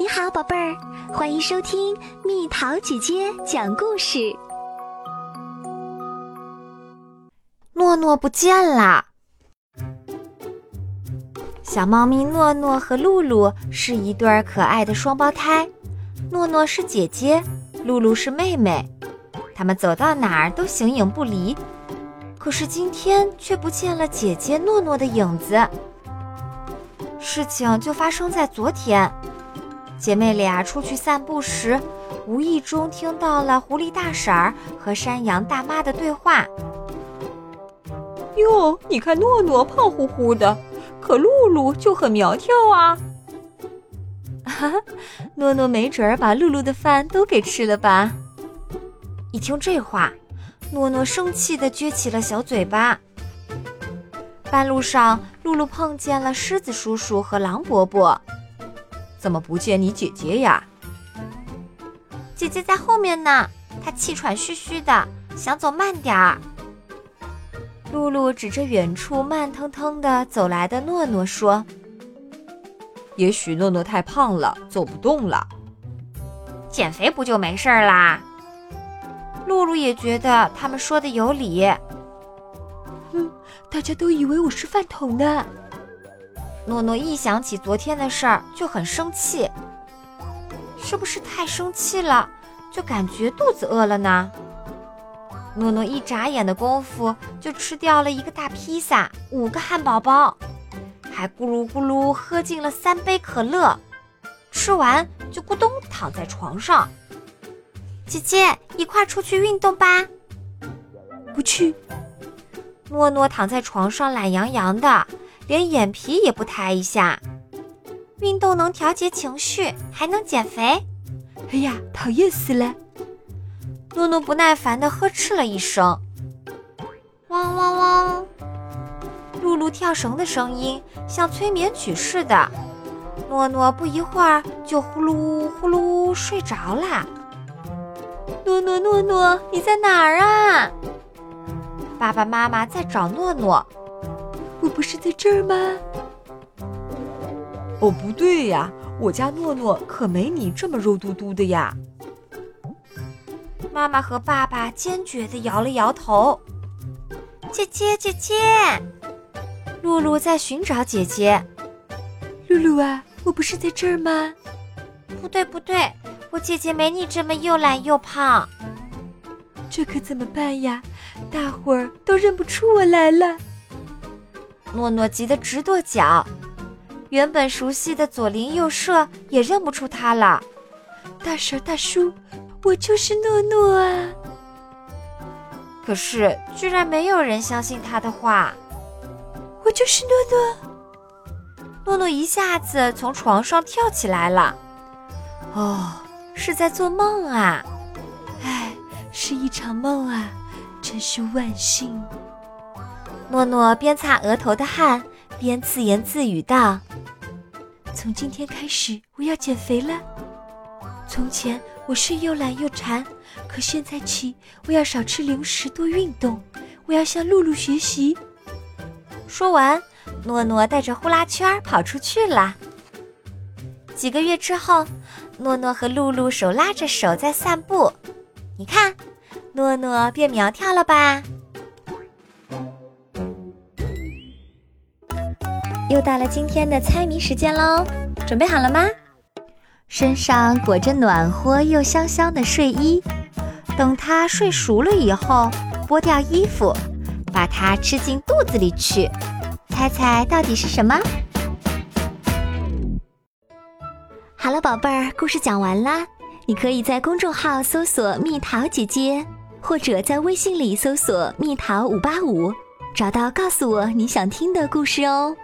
你好，宝贝儿，欢迎收听蜜桃姐姐讲故事。诺诺不见了。小猫咪诺诺和露露是一对可爱的双胞胎，诺诺是姐姐，露露是妹妹。他们走到哪儿都形影不离，可是今天却不见了姐姐诺诺的影子。事情就发生在昨天。姐妹俩出去散步时，无意中听到了狐狸大婶儿和山羊大妈的对话。哟，你看诺诺胖乎乎的，可露露就很苗条啊！哈哈，诺诺没准儿把露露的饭都给吃了吧？一听这话，诺诺生气地撅起了小嘴巴。半路上，露露碰见了狮子叔叔和狼伯伯。怎么不见你姐姐呀？姐姐在后面呢，她气喘吁吁的，想走慢点儿。露露指着远处慢腾腾的走来的诺诺说：“也许诺诺太胖了，走不动了。减肥不就没事啦？”露露也觉得他们说的有理。哼，大家都以为我是饭桶呢。诺诺一想起昨天的事儿就很生气，是不是太生气了，就感觉肚子饿了呢？诺诺一眨眼的功夫就吃掉了一个大披萨、五个汉堡包，还咕噜咕噜喝进了三杯可乐，吃完就咕咚躺在床上。姐姐，一块出去运动吧。不去。诺诺躺在床上懒洋洋的。连眼皮也不抬一下，运动能调节情绪，还能减肥。哎呀，讨厌死了！诺诺不耐烦地呵斥了一声。汪汪汪！露露跳绳的声音像催眠曲似的。诺诺不一会儿就呼噜呼噜睡着啦。诺诺诺诺，你在哪儿啊？爸爸妈妈在找诺诺。我不是在这儿吗？哦，不对呀，我家诺诺可没你这么肉嘟嘟的呀。妈妈和爸爸坚决地摇了摇头。姐姐，姐姐，露露在寻找姐姐。露露啊，我不是在这儿吗？不对，不对，我姐姐没你这么又懒又胖。这可怎么办呀？大伙儿都认不出我来了。诺诺急得直跺脚，原本熟悉的左邻右舍也认不出他了。大婶、大叔，我就是诺诺啊！可是居然没有人相信他的话。我就是诺诺。诺诺一下子从床上跳起来了。哦，是在做梦啊！唉，是一场梦啊，真是万幸。诺诺边擦额头的汗，边自言自语道：“从今天开始，我要减肥了。从前我是又懒又馋，可现在起，我要少吃零食，多运动。我要向露露学习。”说完，诺诺带着呼啦圈跑出去了。几个月之后，诺诺和露露手拉着手在散步，你看，诺诺变苗条了吧？又到了今天的猜谜时间喽，准备好了吗？身上裹着暖和又香香的睡衣，等它睡熟了以后，剥掉衣服，把它吃进肚子里去，猜猜到底是什么？好了，宝贝儿，故事讲完啦。你可以在公众号搜索“蜜桃姐姐”，或者在微信里搜索“蜜桃五八五”，找到告诉我你想听的故事哦。